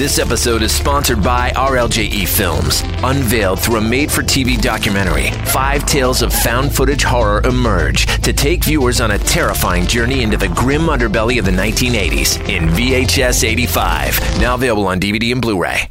This episode is sponsored by RLJE Films. Unveiled through a made for TV documentary, five tales of found footage horror emerge to take viewers on a terrifying journey into the grim underbelly of the 1980s in VHS 85. Now available on DVD and Blu ray.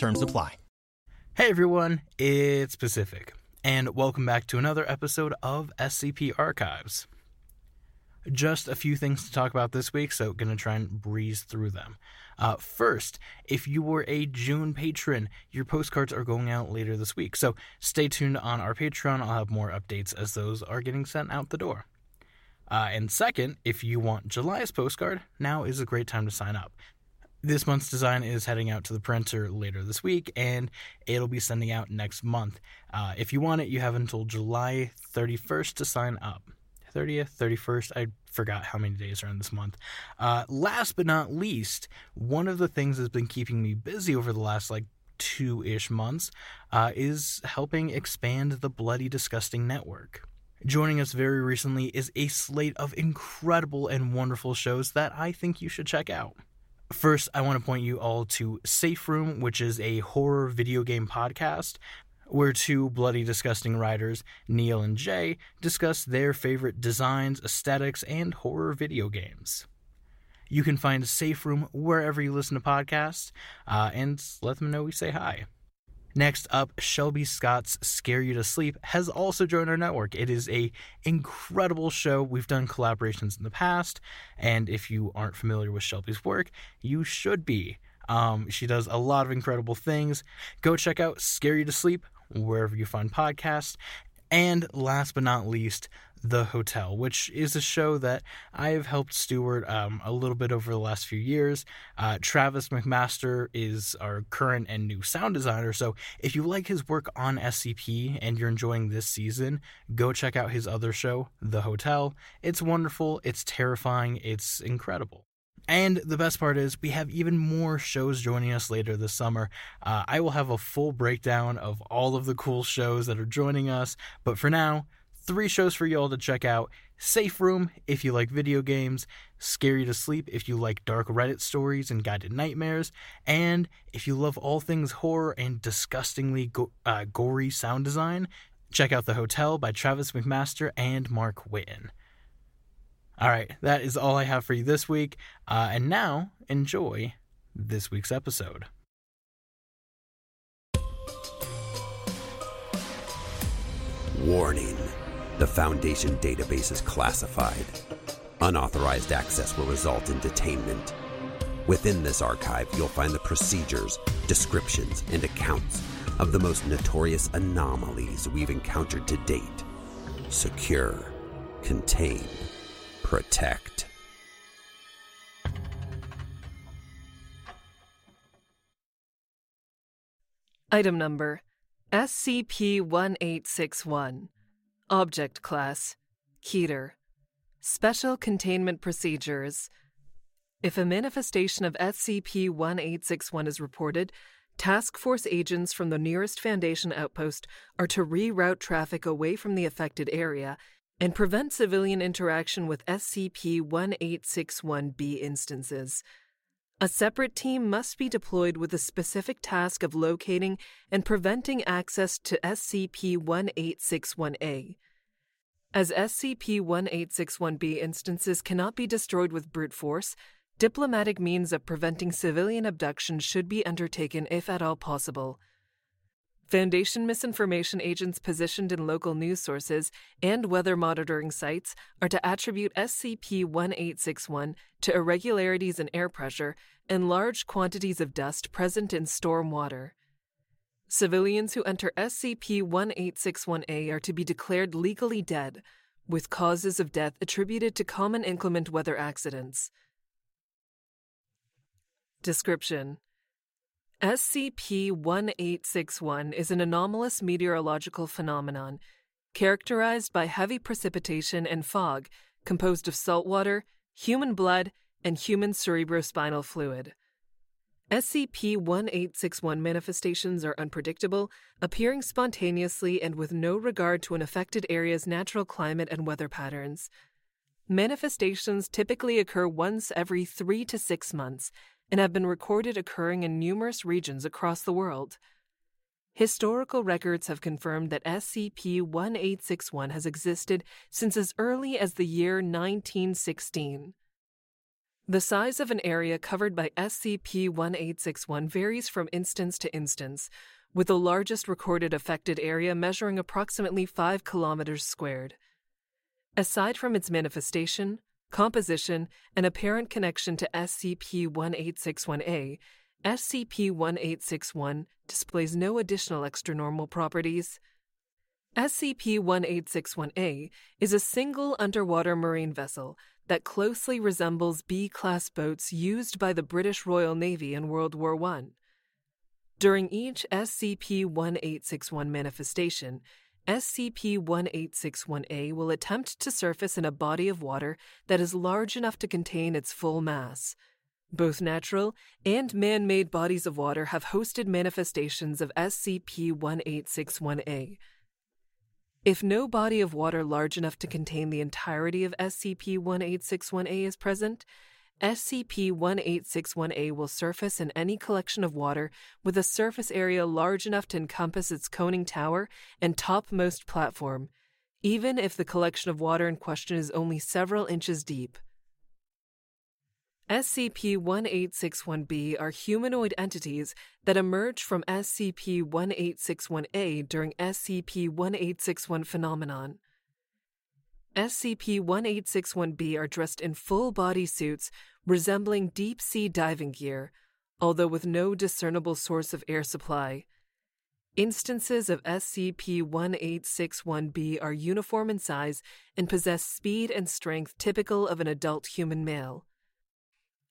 Terms apply. Hey everyone, it's Pacific, and welcome back to another episode of SCP Archives. Just a few things to talk about this week, so gonna try and breeze through them. Uh, first, if you were a June patron, your postcards are going out later this week, so stay tuned on our Patreon. I'll have more updates as those are getting sent out the door. Uh, and second, if you want July's postcard, now is a great time to sign up. This month's design is heading out to the printer later this week, and it'll be sending out next month. Uh, if you want it, you have until July 31st to sign up. 30th, 31st. I forgot how many days are in this month. Uh, last but not least, one of the things that's been keeping me busy over the last like two ish months uh, is helping expand the Bloody Disgusting Network. Joining us very recently is a slate of incredible and wonderful shows that I think you should check out. First, I want to point you all to Safe Room, which is a horror video game podcast where two bloody disgusting writers, Neil and Jay, discuss their favorite designs, aesthetics, and horror video games. You can find Safe Room wherever you listen to podcasts, uh, and let them know we say hi. Next up, Shelby Scott's Scare You to Sleep has also joined our network. It is a incredible show. We've done collaborations in the past, and if you aren't familiar with Shelby's work, you should be. Um, she does a lot of incredible things. Go check out Scare You to Sleep wherever you find podcasts. And last but not least, The Hotel, which is a show that I have helped steward um, a little bit over the last few years. Uh, Travis McMaster is our current and new sound designer. So if you like his work on SCP and you're enjoying this season, go check out his other show, The Hotel. It's wonderful, it's terrifying, it's incredible. And the best part is, we have even more shows joining us later this summer. Uh, I will have a full breakdown of all of the cool shows that are joining us. But for now, three shows for y'all to check out Safe Room if you like video games, Scare You to Sleep if you like dark Reddit stories and guided nightmares, and if you love all things horror and disgustingly go- uh, gory sound design, check out The Hotel by Travis McMaster and Mark Witten. All right, that is all I have for you this week. Uh, and now, enjoy this week's episode. Warning The Foundation database is classified. Unauthorized access will result in detainment. Within this archive, you'll find the procedures, descriptions, and accounts of the most notorious anomalies we've encountered to date. Secure, contain, protect. Item number SCP 1861. Object Class Keter. Special Containment Procedures If a manifestation of SCP 1861 is reported, task force agents from the nearest Foundation outpost are to reroute traffic away from the affected area and prevent civilian interaction with SCP 1861B instances. A separate team must be deployed with the specific task of locating and preventing access to SCP 1861A. As SCP 1861B instances cannot be destroyed with brute force, diplomatic means of preventing civilian abduction should be undertaken if at all possible. Foundation misinformation agents positioned in local news sources and weather monitoring sites are to attribute SCP 1861 to irregularities in air pressure and large quantities of dust present in storm water. Civilians who enter SCP 1861A are to be declared legally dead, with causes of death attributed to common inclement weather accidents. Description SCP 1861 is an anomalous meteorological phenomenon characterized by heavy precipitation and fog composed of saltwater, human blood, and human cerebrospinal fluid. SCP 1861 manifestations are unpredictable, appearing spontaneously and with no regard to an affected area's natural climate and weather patterns. Manifestations typically occur once every three to six months and have been recorded occurring in numerous regions across the world. Historical records have confirmed that SCP 1861 has existed since as early as the year 1916. The size of an area covered by SCP 1861 varies from instance to instance, with the largest recorded affected area measuring approximately 5 kilometers squared. Aside from its manifestation, composition, and apparent connection to SCP 1861A, SCP 1861 displays no additional extranormal properties. SCP 1861A is a single underwater marine vessel that closely resembles B class boats used by the British Royal Navy in World War I. During each SCP 1861 manifestation, SCP 1861A will attempt to surface in a body of water that is large enough to contain its full mass. Both natural and man made bodies of water have hosted manifestations of SCP 1861A. If no body of water large enough to contain the entirety of SCP 1861A is present, SCP 1861A will surface in any collection of water with a surface area large enough to encompass its conning tower and topmost platform, even if the collection of water in question is only several inches deep. SCP 1861B are humanoid entities that emerge from SCP 1861A during SCP 1861 phenomenon. SCP 1861B are dressed in full body suits resembling deep sea diving gear, although with no discernible source of air supply. Instances of SCP 1861B are uniform in size and possess speed and strength typical of an adult human male.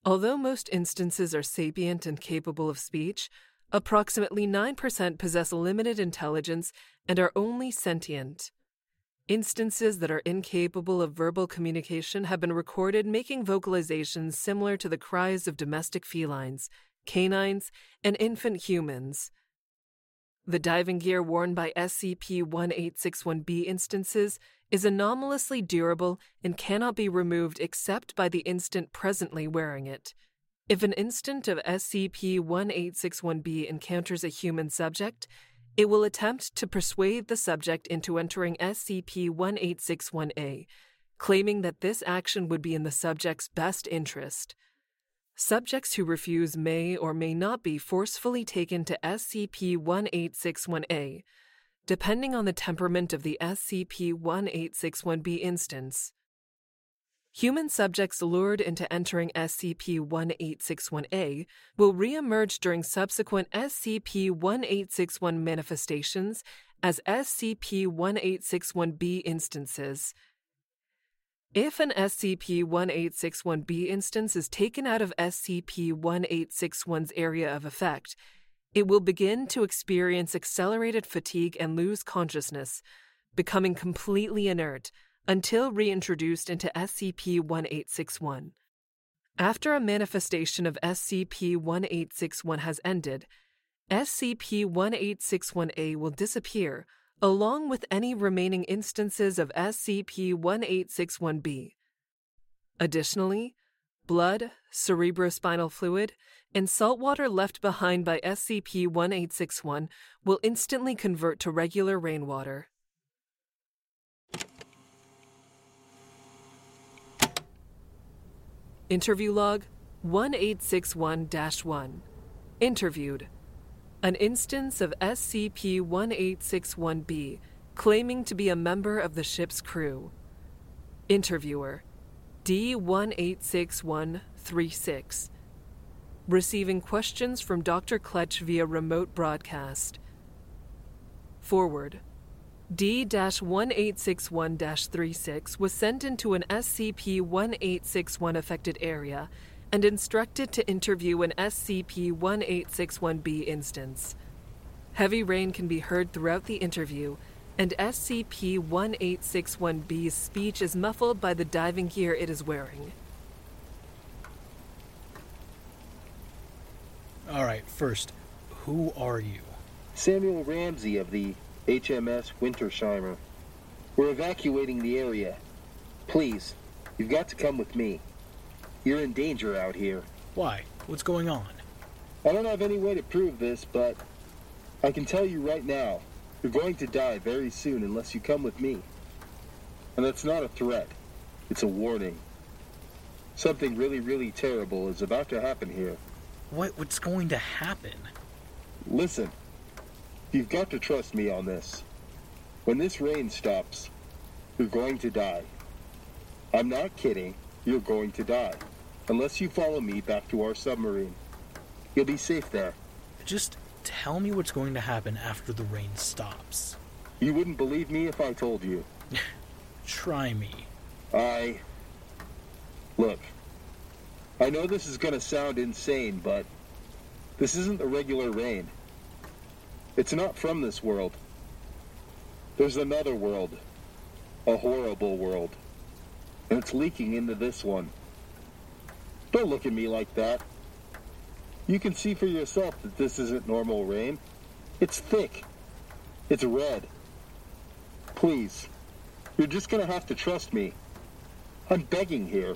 Although most instances are sapient and capable of speech, approximately 9% possess limited intelligence and are only sentient. Instances that are incapable of verbal communication have been recorded making vocalizations similar to the cries of domestic felines, canines, and infant humans. The diving gear worn by SCP 1861B instances is anomalously durable and cannot be removed except by the instant presently wearing it. If an instant of SCP 1861B encounters a human subject, it will attempt to persuade the subject into entering SCP 1861A, claiming that this action would be in the subject's best interest. Subjects who refuse may or may not be forcefully taken to SCP 1861A, depending on the temperament of the SCP 1861B instance. Human subjects lured into entering SCP 1861A will reemerge during subsequent SCP 1861 manifestations as SCP 1861B instances. If an SCP 1861B instance is taken out of SCP 1861's area of effect, it will begin to experience accelerated fatigue and lose consciousness, becoming completely inert until reintroduced into SCP 1861. After a manifestation of SCP 1861 has ended, SCP 1861A will disappear along with any remaining instances of SCP 1861B. Additionally, blood, cerebrospinal fluid, and saltwater left behind by SCP 1861 will instantly convert to regular rainwater. Interview log 1861 1. Interviewed. An instance of SCP 1861B claiming to be a member of the ship's crew. Interviewer D186136. Receiving questions from Dr. Kletch via remote broadcast. Forward. D 1861 36 was sent into an SCP 1861 affected area and instructed to interview an SCP 1861B instance. Heavy rain can be heard throughout the interview, and SCP 1861B's speech is muffled by the diving gear it is wearing. All right, first, who are you? Samuel Ramsey of the HMS Wintersheimer. We're evacuating the area. Please, you've got to come with me. You're in danger out here. Why? What's going on? I don't have any way to prove this, but I can tell you right now, you're going to die very soon unless you come with me. And that's not a threat, it's a warning. Something really, really terrible is about to happen here. What what's going to happen? Listen, you've got to trust me on this. When this rain stops, you're going to die. I'm not kidding, you're going to die. Unless you follow me back to our submarine. You'll be safe there. Just tell me what's going to happen after the rain stops. You wouldn't believe me if I told you. Try me. I. Look. I know this is gonna sound insane, but this isn't the regular rain. It's not from this world. There's another world. A horrible world. And it's leaking into this one. Don't look at me like that. You can see for yourself that this isn't normal rain. It's thick. It's red. Please. You're just gonna have to trust me. I'm begging here.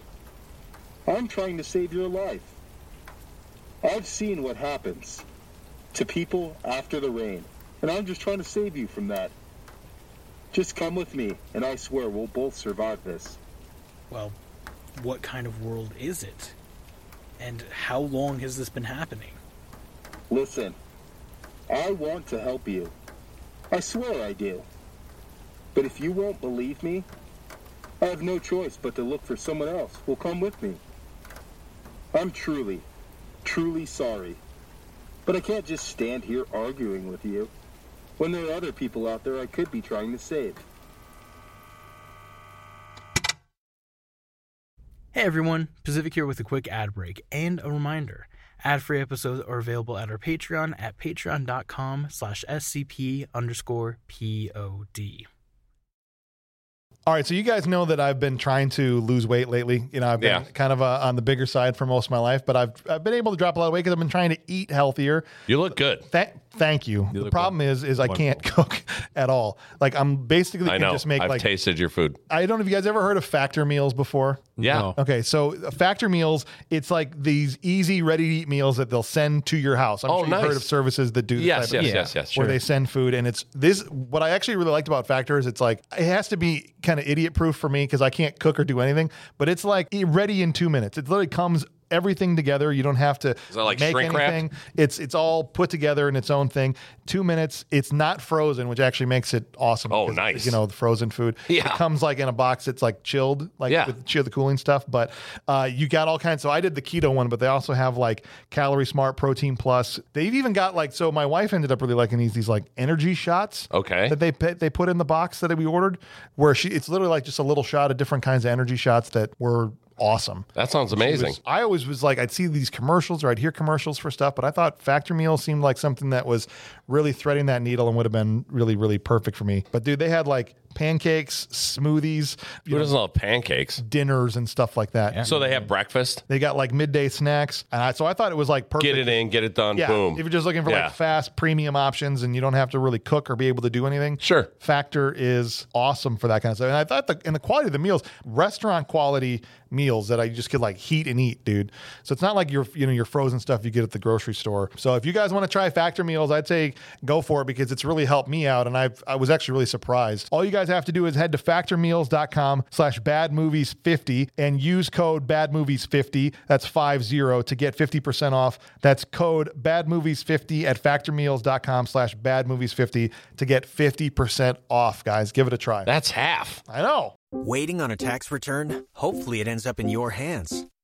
I'm trying to save your life. I've seen what happens to people after the rain, and I'm just trying to save you from that. Just come with me, and I swear we'll both survive this. Well, what kind of world is it? And how long has this been happening? Listen, I want to help you. I swear I do. But if you won't believe me, I have no choice but to look for someone else who'll come with me. I'm truly, truly sorry. But I can't just stand here arguing with you when there are other people out there I could be trying to save. Hey everyone, Pacific here with a quick ad break and a reminder. Ad-free episodes are available at our Patreon at patreon.com slash scp underscore pod. All right, so you guys know that I've been trying to lose weight lately. You know, I've been Yeah. kind of uh, on the bigger side for most of my life, but I've I've been able to drop a lot of weight because I've been trying to eat healthier. You look good. Th- thank you. the look problem is, is I can't cook at all. Like I'm basically I know. just make I've like tasted your food. I don't know if you guys ever heard of factor meals before. Yeah. Okay, so factor meals, it's like these easy, ready to eat meals that they'll send to your house. I'm Oh, sure you've heard of services that do this Yes, type of- yes, yes, yes, sure. Where sure. they send food, and it's this. What I actually really liked about Factor is it's like it has to be kind of idiot proof for me because I can't cook or do anything. But it's like ready in two minutes. It literally comes everything together. You don't have to Is that like make wrapped? anything. It's it's all put together in its own thing. Two minutes. It's not frozen, which actually makes it awesome. Oh, nice. You know, the frozen food. Yeah. It comes like in a box It's like chilled, like Yeah. with chill the cooling stuff. But uh, you got all kinds. So I did the keto one, but they also have like calorie smart, protein plus. They've even got like so. My wife ended up really liking these these like energy shots. Okay. That they put- they put in the box that we ordered, where she it's literally like just a little shot of different kinds of energy shots that were awesome. That sounds amazing. was- I always was like, I'd see these commercials or I'd hear commercials for stuff, but I thought Factor Meal seemed like something that was really threading that needle and would have been really, really perfect for me. But dude, they had like pancakes, smoothies, Who doesn't love pancakes? dinners, and stuff like that. So they have breakfast. They got like midday snacks, and I, so I thought it was like perfect. Get it in, get it done. Yeah, Boom. if you're just looking for Yeah. like fast premium options and you don't have to really cook or be able to do anything, Sure. Factor is awesome for that kind of stuff. And I thought the and the quality of the meals, restaurant quality meals that I just could like heat and eat, dude. So it's not like your you know your frozen stuff you get at the grocery store. So if you guys want to try Factor meals, I'd say go for it because it's really helped me out, and I've I was actually really surprised. All you guys have to do is head to factormeals.com slash badmovies50 and use code badmovies50. That's five zero to get 50% off. That's code badmovies50 at factormeals.com slash badmovies50 to get 50% off, guys. Give it a try. That's half. I know. Waiting on a tax return? Hopefully, it ends up in your hands.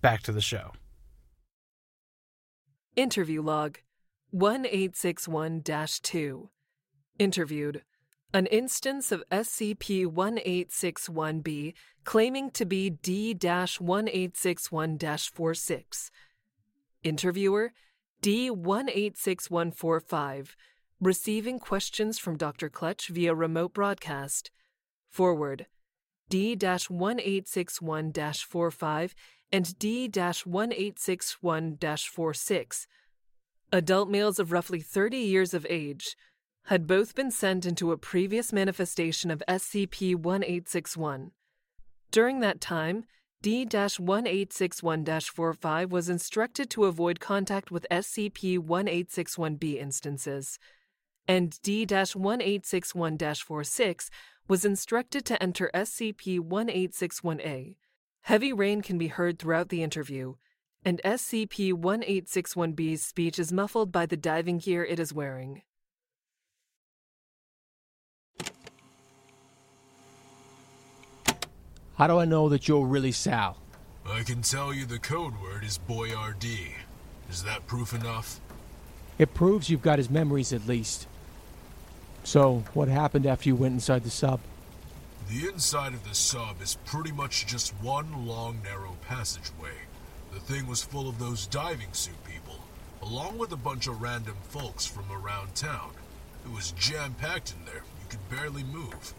back to the show. Interview log 1861 2. Interviewed. An instance of SCP 1861B claiming to be D 1861 46. Interviewer D 186145. Receiving questions from Dr. Clutch via remote broadcast. Forward D 1861 45 and D 1861 46. Adult males of roughly 30 years of age had both been sent into a previous manifestation of SCP 1861. During that time, D 1861 45 was instructed to avoid contact with SCP 1861B instances, and D 1861 46 was instructed to enter SCP 1861A. Heavy rain can be heard throughout the interview, and SCP 1861B's speech is muffled by the diving gear it is wearing. How do I know that you're really Sal? I can tell you the code word is Boyardee. Is that proof enough? It proves you've got his memories at least. So, what happened after you went inside the sub? The inside of the sub is pretty much just one long, narrow passageway. The thing was full of those diving suit people, along with a bunch of random folks from around town. It was jam packed in there, you could barely move.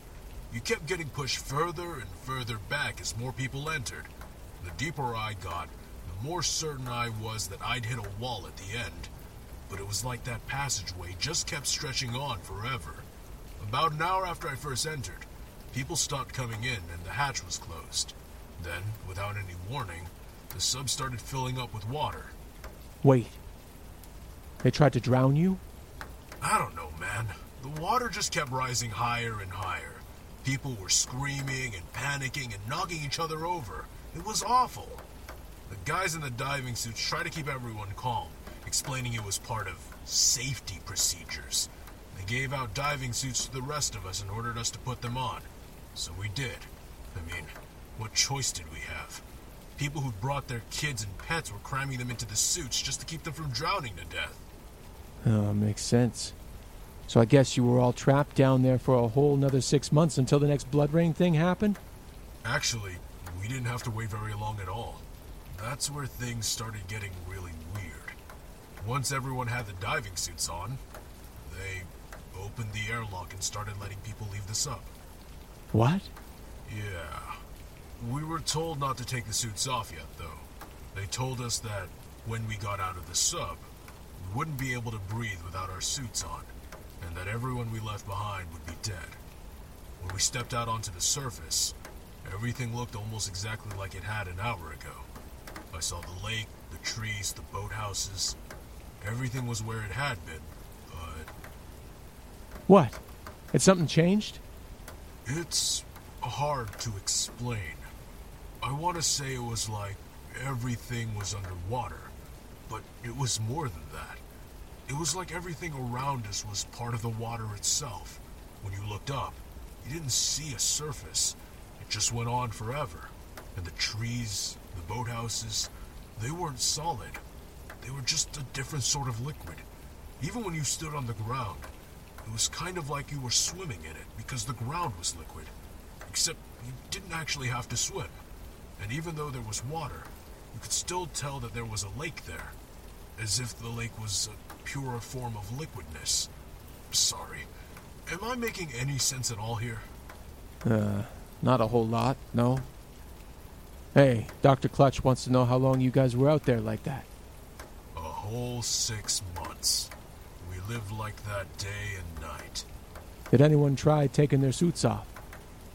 You kept getting pushed further and further back as more people entered. The deeper I got, the more certain I was that I'd hit a wall at the end. But it was like that passageway just kept stretching on forever. About an hour after I first entered, people stopped coming in and the hatch was closed. Then, without any warning, the sub started filling up with water. Wait. They tried to drown you? I don't know, man. The water just kept rising higher and higher. People were screaming and panicking and knocking each other over. It was awful. The guys in the diving suits tried to keep everyone calm, explaining it was part of safety procedures. They gave out diving suits to the rest of us and ordered us to put them on. So we did. I mean, what choice did we have? People who'd brought their kids and pets were cramming them into the suits just to keep them from drowning to death. Oh, makes sense. So I guess you were all trapped down there for a whole nother six months until the next blood rain thing happened? Actually, we didn't have to wait very long at all. That's where things started getting really weird. Once everyone had the diving suits on, they opened the airlock and started letting people leave the sub. What? Yeah. We were told not to take the suits off yet, though. They told us that when we got out of the sub, we wouldn't be able to breathe without our suits on, and that everyone we left behind would be dead. When we stepped out onto the surface, everything looked almost exactly like it had an hour ago. I saw the lake, the trees, the boathouses. Everything was where it had been, but What? Had something changed? It's hard to explain. I want to say it was like everything was underwater, but it was more than that. It was like everything around us was part of the water itself. When you looked up, You didn't see a surface. It just went on forever. And the trees, the boathouses, they weren't solid. They were just a different sort of liquid. Even when you stood on the ground, it was kind of like you were swimming in it because the ground was liquid. Except you didn't actually have to swim. And even though there was water, you could still tell that there was a lake there. As if the lake was a purer form of liquidness. Sorry. Am I making any sense at all here? Uh, not a whole lot, no. Hey, Dr. Clutch wants to know how long you guys were out there like that. A whole six months. Lived like that day and night. Did anyone try taking their suits off?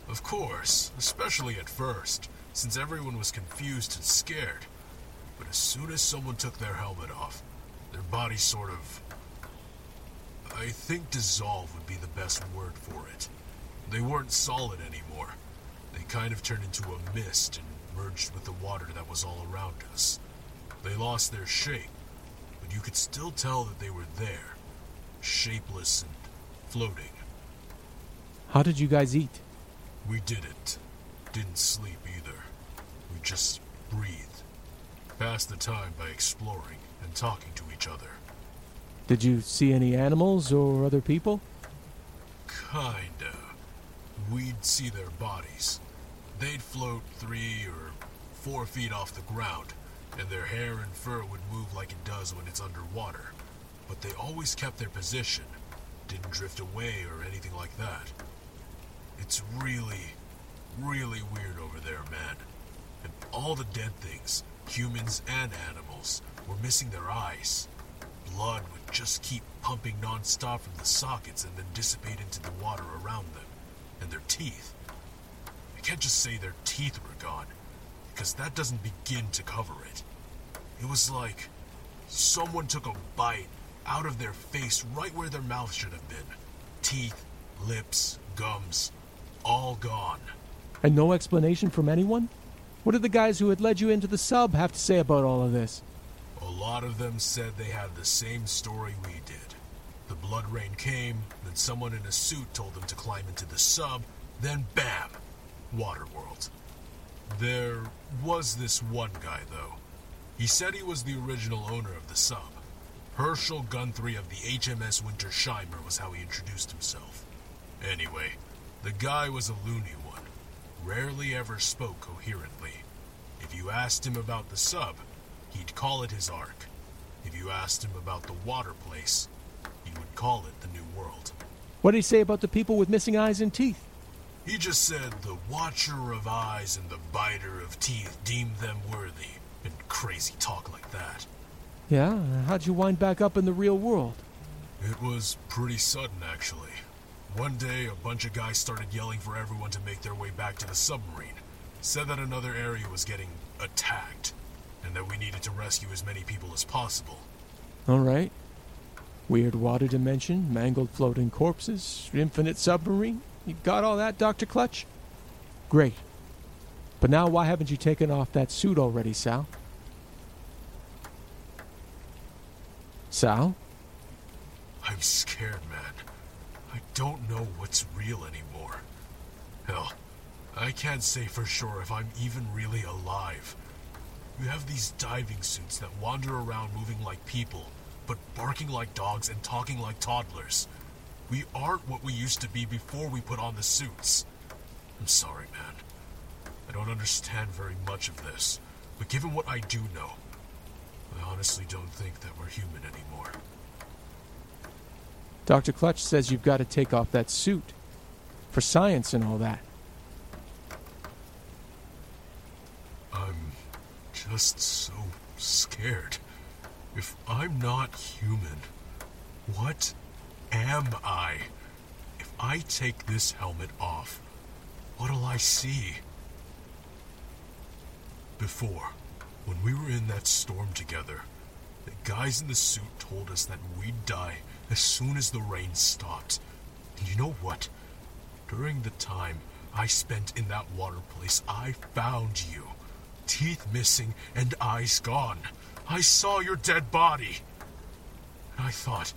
Of course, especially at first, since everyone was confused and scared. But as soon as someone took their helmet off, their body sort of. I think dissolve would be the best word for it. They weren't solid anymore. They kind of turned into a mist and merged with the water that was all around us. They lost their shape, but you could still tell that they were there, shapeless and floating. How did you guys eat? We didn't. Didn't sleep either. We just breathed. Passed the time by exploring and talking to each other. Did you see any animals or other people? Kinda. We'd see their bodies. They'd float three or four feet off the ground, and their hair and fur would move like it does when it's underwater. But they always kept their position, didn't drift away or anything like that. It's really, really weird over there, man. And all the dead things, humans and animals, were missing their eyes. Blood would just keep pumping non-stop from the sockets and then dissipate into the water around them. And their teeth. I can't just say their teeth were gone, because that doesn't begin to cover it. It was like someone took a bite out of their face right where their mouth should have been. Teeth, lips, gums, all gone. And no explanation from anyone? What did the guys who had led you into the sub have to say about all of this? A lot of them said they had the same story we did. The blood rain came, then someone in a suit told them to climb into the sub, then bam! Waterworld. There was this one guy, though. He said he was the original owner of the sub. Herschel Guthrie of the HMS Wintersheimer was how he introduced himself. Anyway, the guy was a loony one. Rarely ever spoke coherently. If you asked him about the sub, he'd call it his ark. If you asked him about the water place, he would call it the New World. What did he say about the people with missing eyes and teeth? He just said the watcher of eyes and the biter of teeth deemed them worthy, and crazy talk like that. Yeah, how'd you wind back up in the real world? It was pretty sudden, actually. One day, a bunch of guys started yelling for everyone to make their way back to the submarine. Said that another area was getting attacked, and that we needed to rescue as many people as possible. All right. Weird water dimension, mangled floating corpses, infinite submarine. You got all that, Dr. Clutch? Great. But now why haven't you taken off that suit already, Sal? Sal? I'm scared, man. I don't know what's real anymore. Hell, I can't say for sure if I'm even really alive. You have these diving suits that wander around moving like people, but barking like dogs and talking like toddlers. We aren't what we used to be before we put on the suits. I'm sorry, man. I don't understand very much of this, but given what I do know, I honestly don't think that we're human anymore. Dr. Clutch says you've got to take off that suit. For science and all that. I'm just so scared. If I'm not human, what am I? If I take this helmet off, what'll I see? Before, when we were in that storm together, the guys in the suit told us that we'd die as soon as the rain stopped. And you know what? During the time I spent in that water place, I found you. Teeth missing and eyes gone. I saw your dead body. And I thought,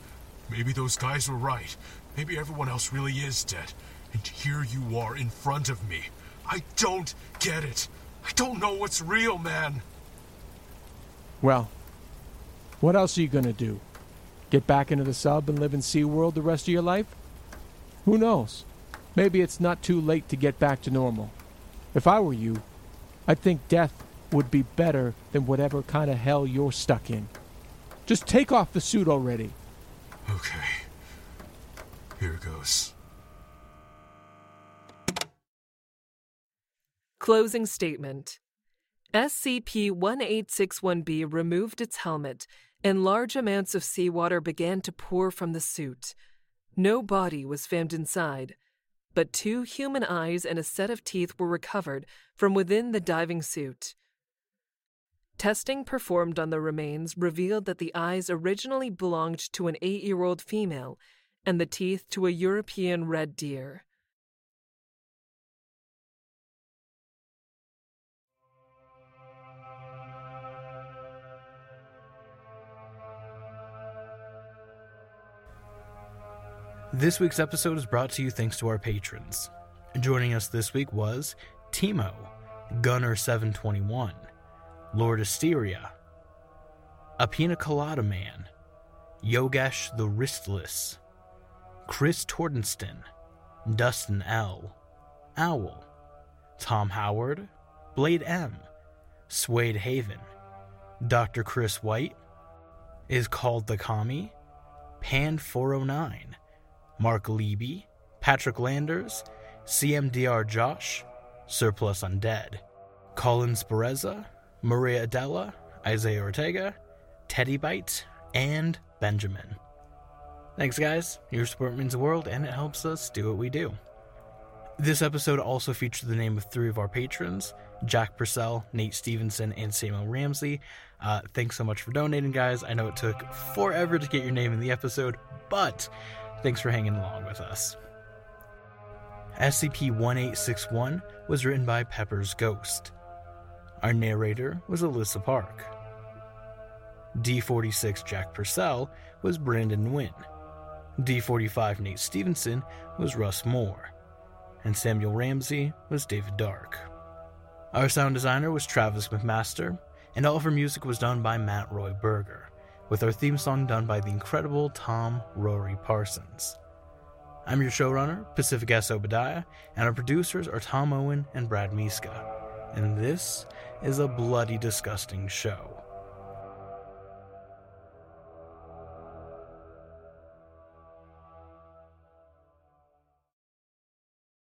maybe those guys were right. Maybe everyone else really is dead. And here you are in front of me. I don't get it. I don't know what's real, man. Well, what else are you gonna do? Get back into the sub and live in SeaWorld the rest of your life? Who knows? Maybe it's not too late to get back to normal. If I were you, I'd think death would be better than whatever kind of hell you're stuck in. Just take off the suit already. Okay. Here it goes. Closing statement SCP 1861B removed its helmet, and large amounts of seawater began to pour from the suit. No body was found inside, but two human eyes and a set of teeth were recovered from within the diving suit. Testing performed on the remains revealed that the eyes originally belonged to an eight year old female and the teeth to a European red deer. This week's episode is brought to you thanks to our patrons. Joining us this week was Timo, Guner721, Lord Asteria, A Pina Colada Man, Yogesh the Wristless, Chris Torstenson, Dustin L., Owl, Tom Howard, Blade M, Suede Haven, Dr. Kris White, is called the Kami, Pan 409, Mark Leiby, Patrick Landers, CMDR Josh, Surplus Undead, Colin Sperrazza, Maria Adela, Isiah Ortega, Teddy Bite, and Benjamin. Thanks, guys. Your support means the world and it helps us do what we do. This episode also featured the name of three of our patrons Jack Purcell, Nate Stephenson, and Samuel Ramsey. Uh, thanks so much for donating, guys. I know it took forever to get your name in the episode, but thanks for hanging along with us. SCP 1861 was written by Pepper's Ghost. Our narrator was Elissa Park. D46 Jack Purcell was Brandon Wynn. D45 Nate Stephenson was Russ Moore. And Samuel Ramsey was David Darke. Our sound designer was Travis McMaster, and all of our music was done by Matt Roi Berger, with our theme song done by the incredible Tom Rory Parsons. I'm your showrunner, Pacific S. Obadiah, and our producers are Tom Owen and Brad Miska. And this is a bloody disgusting show.